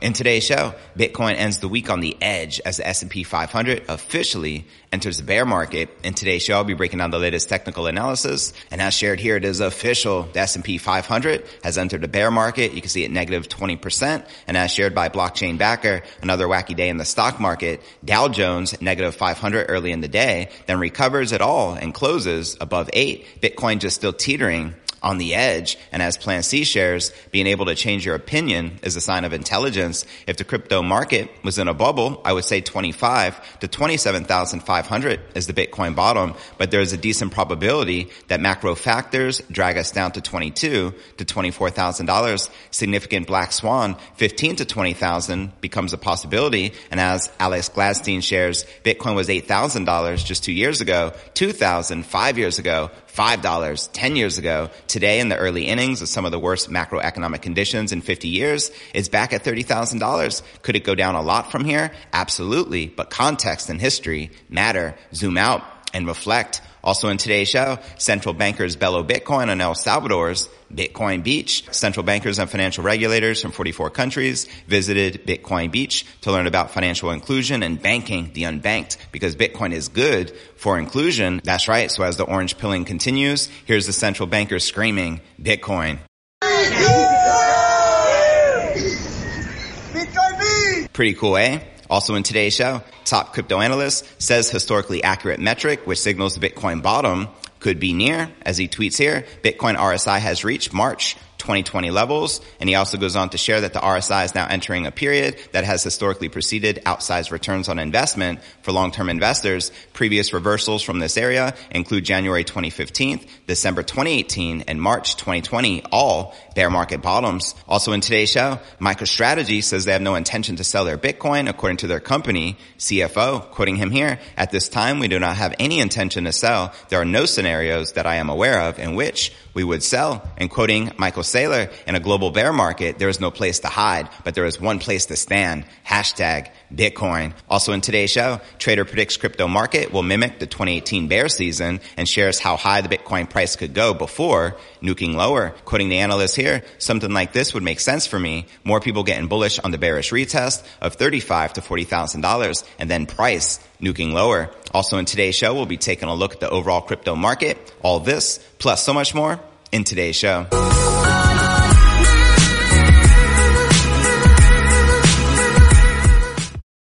In today's show, Bitcoin ends the week on the edge as the S&P 500 officially enters the bear market. In today's show, I'll be breaking down the latest technical analysis. And as shared here, it is official. The S&P 500 has entered the bear market. You can see it negative 20%. And as shared by blockchain backer, another wacky day in the stock market. Dow Jones negative 500 early in the day, then recovers it all and closes above eight. Bitcoin just still teetering on the edge. And as Plan C shares, being able to change your opinion is a sign of intelligence. If the crypto market was in a bubble, I would say 25 to 27,500 is the Bitcoin bottom, but there's a decent probability that macro factors drag us down to 22 to $24,000. Significant black swan, 15 to 20,000 becomes a possibility. And as Alex Gladstein shares, Bitcoin was $8,000 just two years ago, 2,000 five years ago, $5 10 years ago. Today in the early innings of some of the worst macroeconomic conditions in 50 years, it's back at $30,000. Could it go down a lot from here? Absolutely. But context and history matter. Zoom out and reflect. Also in today's show, central bankers bellow Bitcoin on El Salvador's Bitcoin Beach. Central bankers and financial regulators from 44 countries visited Bitcoin Beach to learn about financial inclusion and banking the unbanked because Bitcoin is good for inclusion. That's right. So as the orange pilling continues, here's the central bankers screaming bitcoin Bitcoin. Pretty cool, eh? Also in today's show, top crypto analyst says historically accurate metric, which signals the Bitcoin bottom could be near. As he tweets here, Bitcoin RSI has reached March 2020 levels. And he also goes on to share that the RSI is now entering a period that has historically preceded outsized returns on investment for long-term investors. Previous reversals from this area include January 2015, December 2018, and March 2020, all bear market bottoms. Also in today's show, MicroStrategy says they have no intention to sell their Bitcoin according to their company CFO. Quoting him here, at this time, we do not have any intention to sell. There are no scenarios that I am aware of in which we would sell. And quoting Michael Saylor, in a global bear market, there is no place to hide, but there is one place to stand. Hashtag Bitcoin. Also in today's show, Trader predicts crypto market will mimic the 2018 bear season and shares how high the Bitcoin price could go before nuking lower. Quoting the analyst here, something like this would make sense for me. More people getting bullish on the bearish retest of 35 to $40,000 and then price nuking lower. Also in today's show, we'll be taking a look at the overall crypto market. All this plus so much more in today's show.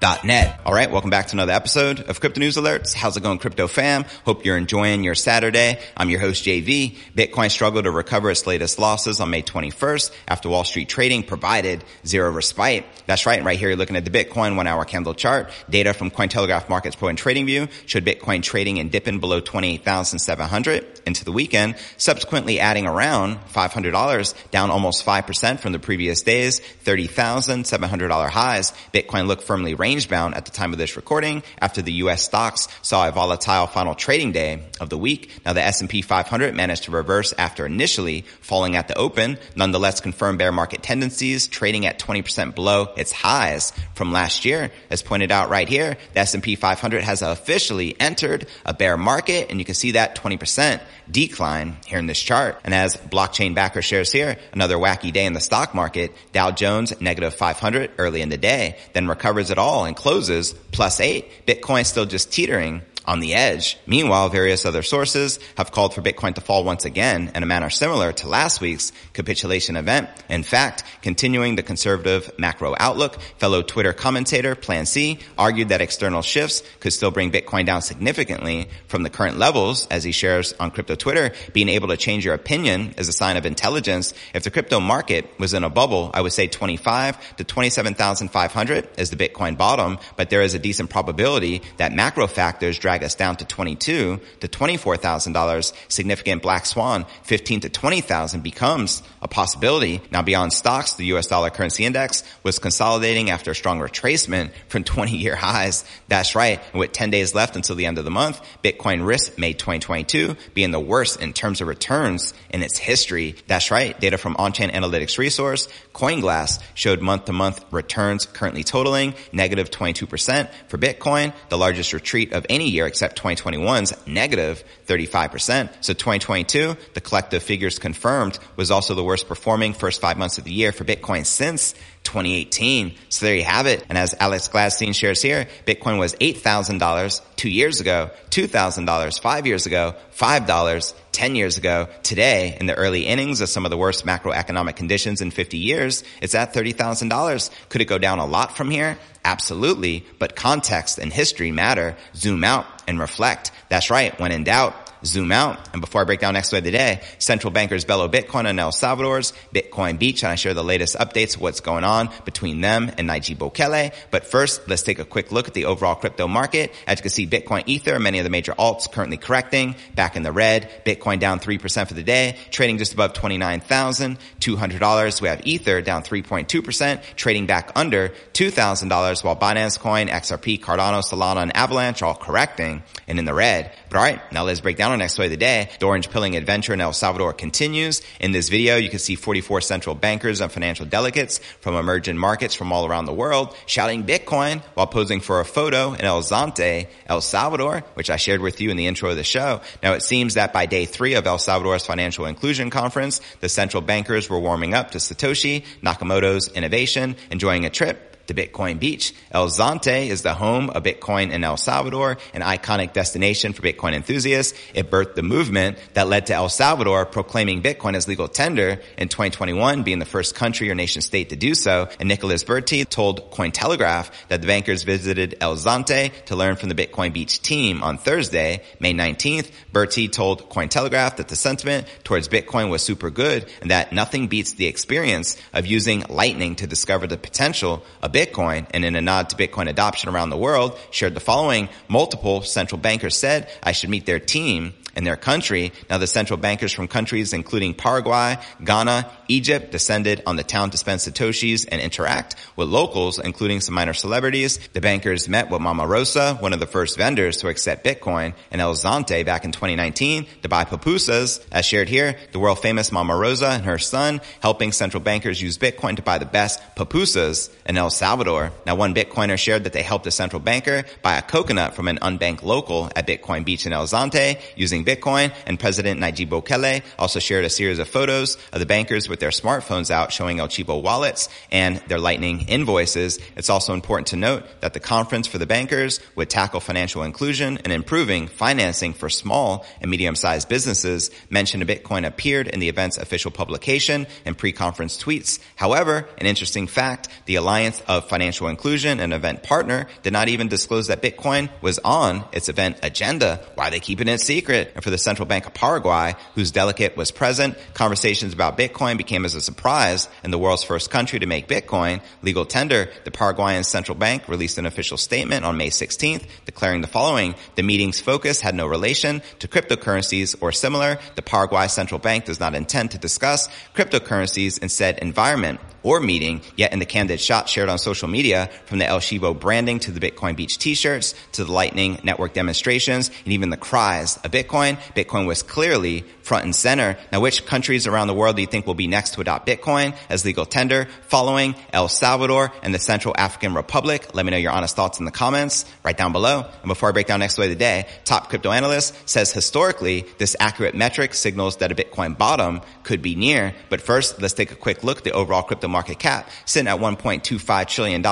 alerts.net. All right. Welcome back to another episode of Crypto News Alerts. How's it going, crypto fam? Hope you're enjoying your Saturday. I'm your host, JV. Bitcoin struggled to recover its latest losses on May 21st after Wall Street trading provided zero respite. That's right. Right here, you're looking at the Bitcoin one hour candle chart. Data from Cointelegraph Markets Pro and TradingView showed Bitcoin trading and dipping below 28,700 into the weekend, subsequently adding around $500 down almost 5% from the previous days, $30,700 highs. Bitcoin looked firmly range bound at the time of this recording after the U.S. stocks saw a volatile final trading day of the week. Now the S&P 500 managed to reverse after initially falling at the open, nonetheless confirmed bear market tendencies, trading at 20% below its highs from last year. As pointed out right here, the S&P 500 has officially entered a bear market and you can see that 20% decline here in this chart. And as blockchain backer shares here, another wacky day in the stock market, Dow Jones negative 500 early in the day, then recovers it all and closes plus eight. Bitcoin still just teetering on the edge. Meanwhile, various other sources have called for Bitcoin to fall once again in a manner similar to last week's capitulation event. In fact, continuing the conservative macro outlook, fellow Twitter commentator Plan C argued that external shifts could still bring Bitcoin down significantly from the current levels as he shares on crypto Twitter. Being able to change your opinion is a sign of intelligence. If the crypto market was in a bubble, I would say 25 to 27,500 is the Bitcoin bottom, but there is a decent probability that macro factors drag drag us down to 22 to $24,000. Significant black swan, 15 to 20,000 becomes a possibility. Now beyond stocks, the US dollar currency index was consolidating after a strong retracement from 20 year highs. That's right. And with 10 days left until the end of the month, Bitcoin risk made 2022 being the worst in terms of returns in its history. That's right. Data from on-chain analytics resource, CoinGlass showed month to month returns currently totaling negative 22% for Bitcoin, the largest retreat of any year except 2021's negative 35%. So 2022, the collective figures confirmed, was also the worst performing first five months of the year for Bitcoin since 2018. So there you have it. And as Alex Gladstein shares here, Bitcoin was $8,000 two years ago, $2,000 five years ago, $5 10 years ago. Today, in the early innings of some of the worst macroeconomic conditions in 50 years, it's at $30,000. Could it go down a lot from here? Absolutely. But context and history matter. Zoom out and reflect. That's right. When in doubt, zoom out. And before I break down next way of the day, central bankers bellow Bitcoin on El Salvador's Bitcoin Beach, and I share the latest updates of what's going on between them and Nayib Bukele. But first, let's take a quick look at the overall crypto market. As you can see, Bitcoin Ether, many of the major alts currently correcting, back in the red. Bitcoin down 3% for the day, trading just above $29,200. We have Ether down 3.2%, trading back under $2,000, while Binance Coin, XRP, Cardano, Solana, and Avalanche all correcting and in the red. But alright, now let's break down our next story of the day. The orange pilling adventure in El Salvador continues. In this video, you can see 44 central bankers and financial delegates from emerging markets from all around the world shouting Bitcoin while posing for a photo in El Zonte, El Salvador, which I shared with you in the intro of the show. Now it seems that by day three of El Salvador's financial inclusion conference, the central bankers were warming up to Satoshi Nakamoto's innovation, enjoying a trip to Bitcoin Beach. El Zonte is the home of Bitcoin in El Salvador, an iconic destination for Bitcoin enthusiasts. It birthed the movement that led to El Salvador proclaiming Bitcoin as legal tender in 2021, being the first country or nation state to do so. And Nicholas Burtey told Cointelegraph that the bankers visited El Zonte to learn from the Bitcoin Beach team on Thursday, May 19th. Burtey told Cointelegraph that the sentiment towards Bitcoin was super good and that nothing beats the experience of using Lightning to discover the potential of Bitcoin and in a nod to Bitcoin adoption around the world shared the following. Multiple central bankers said I should meet their team in their country. Now the central bankers from countries including Paraguay, Ghana, Egypt descended on the town to spend Satoshis and interact with locals, including some minor celebrities. The bankers met with Mama Rosa, one of the first vendors to accept Bitcoin, and El Zonte back in 2019 to buy pupusas. As shared here, the world famous Mama Rosa and her son helping central bankers use Bitcoin to buy the best pupusas in El Salvador. Now one Bitcoiner shared that they helped a central banker buy a coconut from an unbanked local at Bitcoin Beach in El Zonte using Bitcoin, and President Nayib Bukele also shared a series of photos of the bankers with their smartphones out showing El Chivo wallets and their Lightning invoices. It's also important to note that the conference for the bankers would tackle financial inclusion and improving financing for small and medium-sized businesses. Mention of Bitcoin appeared in the event's official publication and pre-conference tweets. However, an interesting fact, the Alliance of Financial Inclusion, an event partner, did not even disclose that Bitcoin was on its event agenda. Why are they keeping it secret? And for the Central Bank of Paraguay, whose delegate was present, conversations about Bitcoin became as a surprise in the world's first country to make Bitcoin legal tender. The Paraguayan Central Bank released an official statement on May 16th declaring the following. The meeting's focus had no relation to cryptocurrencies or similar. The Paraguay Central Bank does not intend to discuss cryptocurrencies in said environment or meeting, yet in the candid shot shared on social media from the El Chivo branding to the Bitcoin Beach t-shirts to the Lightning Network demonstrations and even the cries of Bitcoin Bitcoin, Bitcoin was clearly front and center. Now, which countries around the world do you think will be next to adopt Bitcoin as legal tender? Following El Salvador and the Central African Republic. Let me know your honest thoughts in the comments right down below. And before I break down next way of the day, top crypto analyst says historically this accurate metric signals that a Bitcoin bottom could be near. But first, let's take a quick look at the overall crypto market cap sitting at $1.25 trillion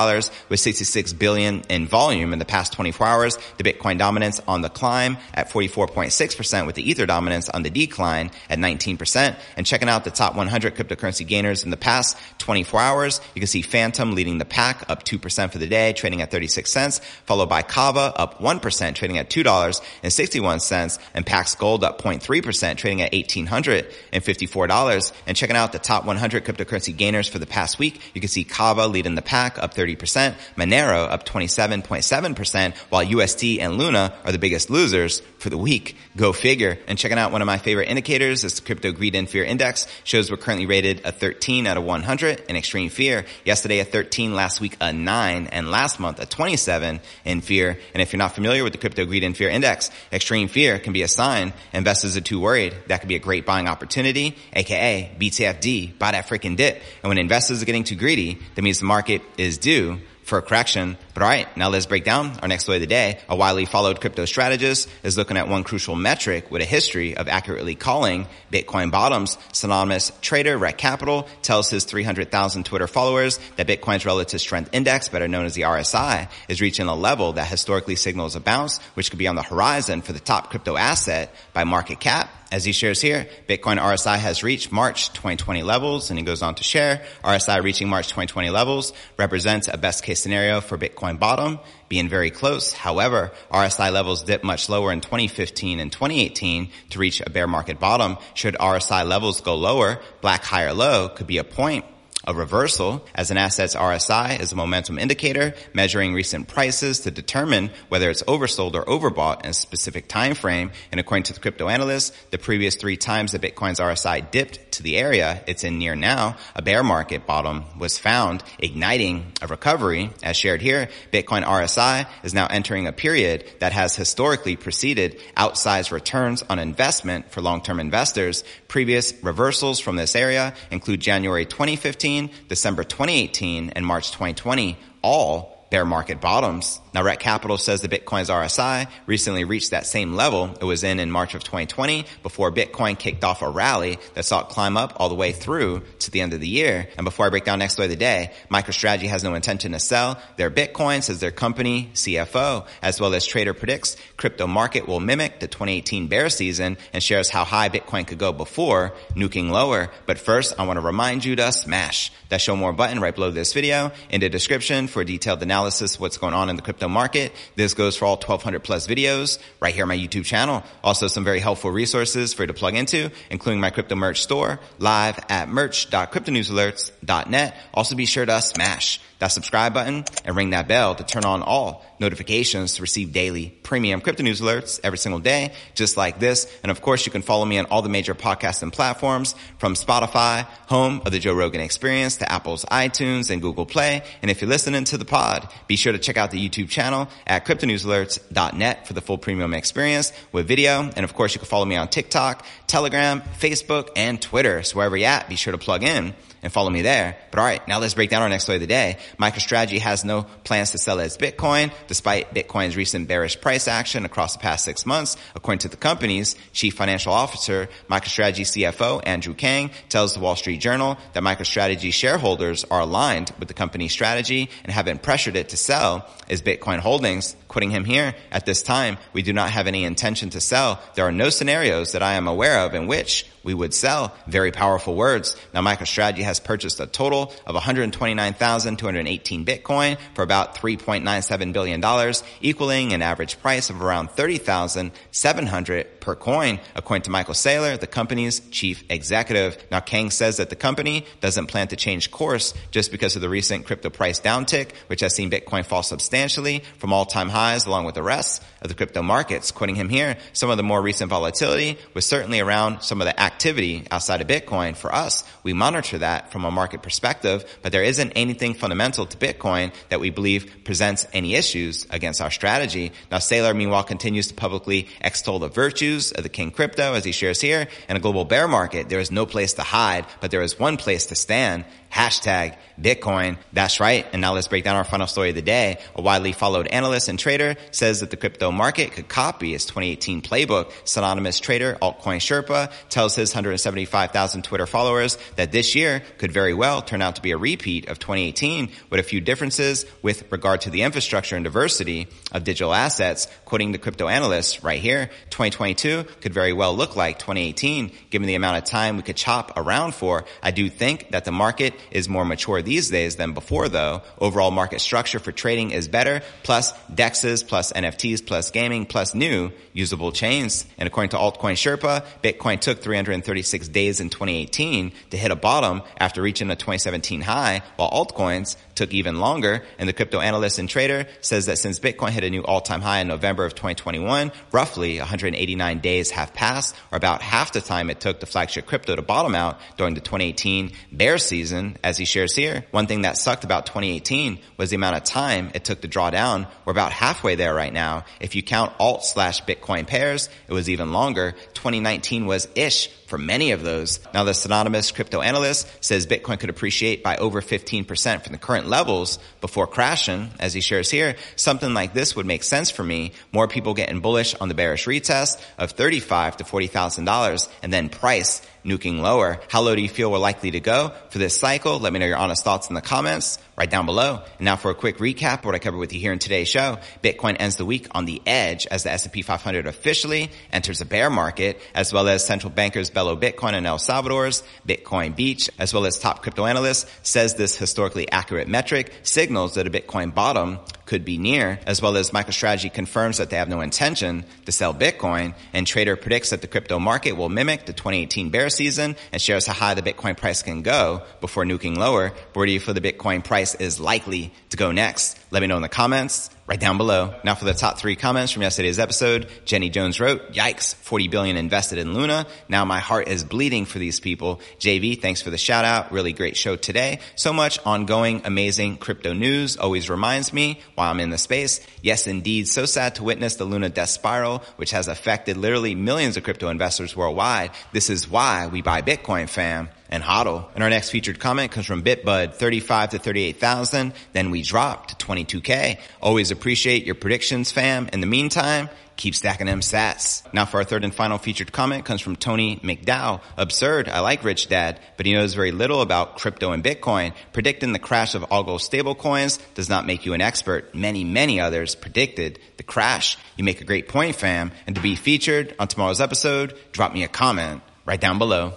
with 66 billion in volume in the past 24 hours. The Bitcoin dominance on the climb at 44.6% with the Ether dominance on the decline at 19%. And checking out the top 100 cryptocurrency gainers in the past 24 hours, you can see Fantom leading the pack up 2% for the day, trading at 36 cents, followed by Kava up 1%, trading at $2.61, and Pax Gold up 0.3%, trading at $1,854. And checking out the top 100 cryptocurrency gainers for the past week, you can see Kava leading the pack up 30%, Monero up 27.7%, while UST and Luna are the biggest losers for the week. Go figure. And checking out one of my favorite indicators, this crypto greed and fear index shows we're currently rated a 13 out of 100 in extreme fear. Yesterday a 13, last week a 9, and last month a 27 in fear. And if you're not familiar with the crypto greed and fear index, extreme fear can be a sign investors are too worried. That could be a great buying opportunity, aka BTFD, buy that freaking dip. And when investors are getting too greedy, that means the market is due for a correction. But all right, now let's break down our next way of the day. A widely followed crypto strategist is looking at one crucial metric with a history of accurately calling Bitcoin bottoms. Synonymous trader Rekt Capital tells his 300,000 Twitter followers that Bitcoin's relative strength index, better known as the RSI, is reaching a level that historically signals a bounce, which could be on the horizon for the top crypto asset by market cap as he shares here, Bitcoin RSI has reached March 2020 levels, and he goes on to share, RSI reaching March 2020 levels represents a best case scenario for Bitcoin bottom, being very close. However, RSI levels dipped much lower in 2015 and 2018 to reach a bear market bottom. Should RSI levels go lower, black high or low could be a point a reversal as an asset's RSI is a momentum indicator measuring recent prices to determine whether it's oversold or overbought in a specific time frame. And according to the crypto analyst, the previous three times that Bitcoin's RSI dipped to the area it's in near now, a bear market bottom was found, igniting a recovery. As shared here, Bitcoin RSI is now entering a period that has historically preceded outsized returns on investment for long-term investors. Previous reversals from this area include January 2015 December 2018, and March 2020, all bear market bottoms. Now, Rekt Capital says the Bitcoin's RSI recently reached that same level it was in in March of 2020 before Bitcoin kicked off a rally that saw it climb up all the way through to the end of the year. And before I break down next way of the day, MicroStrategy has no intention to sell their Bitcoin, says their company CFO, as well as trader predicts crypto market will mimic the 2018 bear season and shares how high Bitcoin could go before nuking lower. But first, I want to remind you to smash that show more button right below this video in the description for detailed analysis of what's going on in the crypto market. This goes for all 1200 plus videos right here on my YouTube channel. Also some very helpful resources for you to plug into, including my crypto merch store live at merch.cryptonewsalerts.net. Also be sure to smash that subscribe button and ring that bell to turn on all notifications to receive daily premium crypto news alerts every single day, just like this. And of course, you can follow me on all the major podcasts and platforms from Spotify, home of the Joe Rogan experience to Apple's iTunes and Google Play. And if you're listening to the pod, be sure to check out the YouTube channel at cryptonewsalerts.net for the full premium experience with video. And of course, you can follow me on TikTok, Telegram, Facebook, and Twitter. So wherever you're at, be sure to plug in and follow me there. But all right, now let's break down our next story of the day. MicroStrategy has no plans to sell its Bitcoin despite Bitcoin's recent bearish price action across the past six months. According to the company's chief financial officer, MicroStrategy CFO Andrew Kang tells the Wall Street Journal that MicroStrategy shareholders are aligned with the company's strategy and haven't pressured it to sell its Bitcoin holdings. Quoting him here, at this time, we do not have any intention to sell. There are no scenarios that I am aware of in which we would sell. Very powerful words. Now MicroStrategy has purchased a total of 129,218 Bitcoin for about $3.97 billion, equaling an average price of around 30,700 per coin, according to Michael Saylor, the company's chief executive. Now Kang says that the company doesn't plan to change course just because of the recent crypto price downtick, which has seen Bitcoin fall substantially from all-time highs along with the rest of the crypto markets. Quoting him here, some of the more recent volatility was certainly around some of the activity outside of Bitcoin. For us, we monitor that from a market perspective, but there isn't anything fundamental to Bitcoin that we believe presents any issues against our strategy. Now, Saylor, meanwhile, continues to publicly extol the virtues of the King crypto as he shares here. In a global bear market, there is no place to hide, but there is one place to stand. Hashtag Bitcoin. That's right. And now let's break down our final story of the day. A widely followed analyst and trader says that the crypto market could copy its 2018 playbook. Synonymous trader, altcoin Sherpa, tells his 175,000 Twitter followers that this year could very well turn out to be a repeat of 2018 with a few differences with regard to the infrastructure and diversity of digital assets. Quoting the crypto analyst right here, 2022 could very well look like 2018 given the amount of time we could chop around for. I do think that the market is more mature these days than before though. Overall market structure for trading is better, plus DEXs, plus NFTs, plus gaming, plus new usable chains. And according to Altcoin Sherpa, Bitcoin took 336 days in 2018 to hit a bottom after reaching a 2017 high, while altcoins took even longer. And the crypto analyst and trader says that since Bitcoin hit a new all-time high in November of 2021, roughly 189 days have passed, or about half the time it took the flagship crypto to bottom out during the 2018 bear season, as he shares here. One thing that sucked about 2018 was the amount of time it took to draw down. We're about halfway there right now. If you count alt slash Bitcoin pairs, it was even longer. 2019 was ish for many of those. Now the synonymous crypto analyst says Bitcoin could appreciate by over 15% from the current levels before crashing, as he shares here. Something like this would make sense for me. More people getting bullish on the bearish retest of 35 to $40,000 and then price nuking lower. How low do you feel we're likely to go for this cycle? Let me know your honest thoughts in the comments right down below. And now for a quick recap of what I covered with you here in today's show. Bitcoin ends the week on the edge as the S&P 500 officially enters a bear market, as well as central bankers bellow Bitcoin and El Salvador's Bitcoin Beach, as well as top crypto analysts says this historically accurate metric signals that a Bitcoin bottom could be near, as well as MicroStrategy confirms that they have no intention to sell Bitcoin, and Trader predicts that the crypto market will mimic the 2018 bear season and shares how high the Bitcoin price can go before nuking lower. Where do you feel the Bitcoin price is likely to go next? Let me know in the comments right down below. Now for the top three comments from yesterday's episode, Jenny Jones wrote, yikes, 40 billion invested in Luna. Now my heart is bleeding for these people. JV, thanks for the shout out. Really great show today. So much ongoing, amazing crypto news always reminds me while I'm in the space. Yes, indeed. So sad to witness the Luna death spiral, which has affected literally millions of crypto investors worldwide. This is why we buy Bitcoin fam and hodl. And our next featured comment comes from Bitbud, 35 to 38,000. Then we dropped to 22K. Always appreciate your predictions, fam. In the meantime, keep stacking them sats. Now for our third and final featured comment comes from Tony McDowell. Absurd. I like Rich Dad, but he knows very little about crypto and Bitcoin. Predicting the crash of all algo stablecoins does not make you an expert. Many, many others predicted the crash. You make a great point, fam. And to be featured on tomorrow's episode, drop me a comment right down below.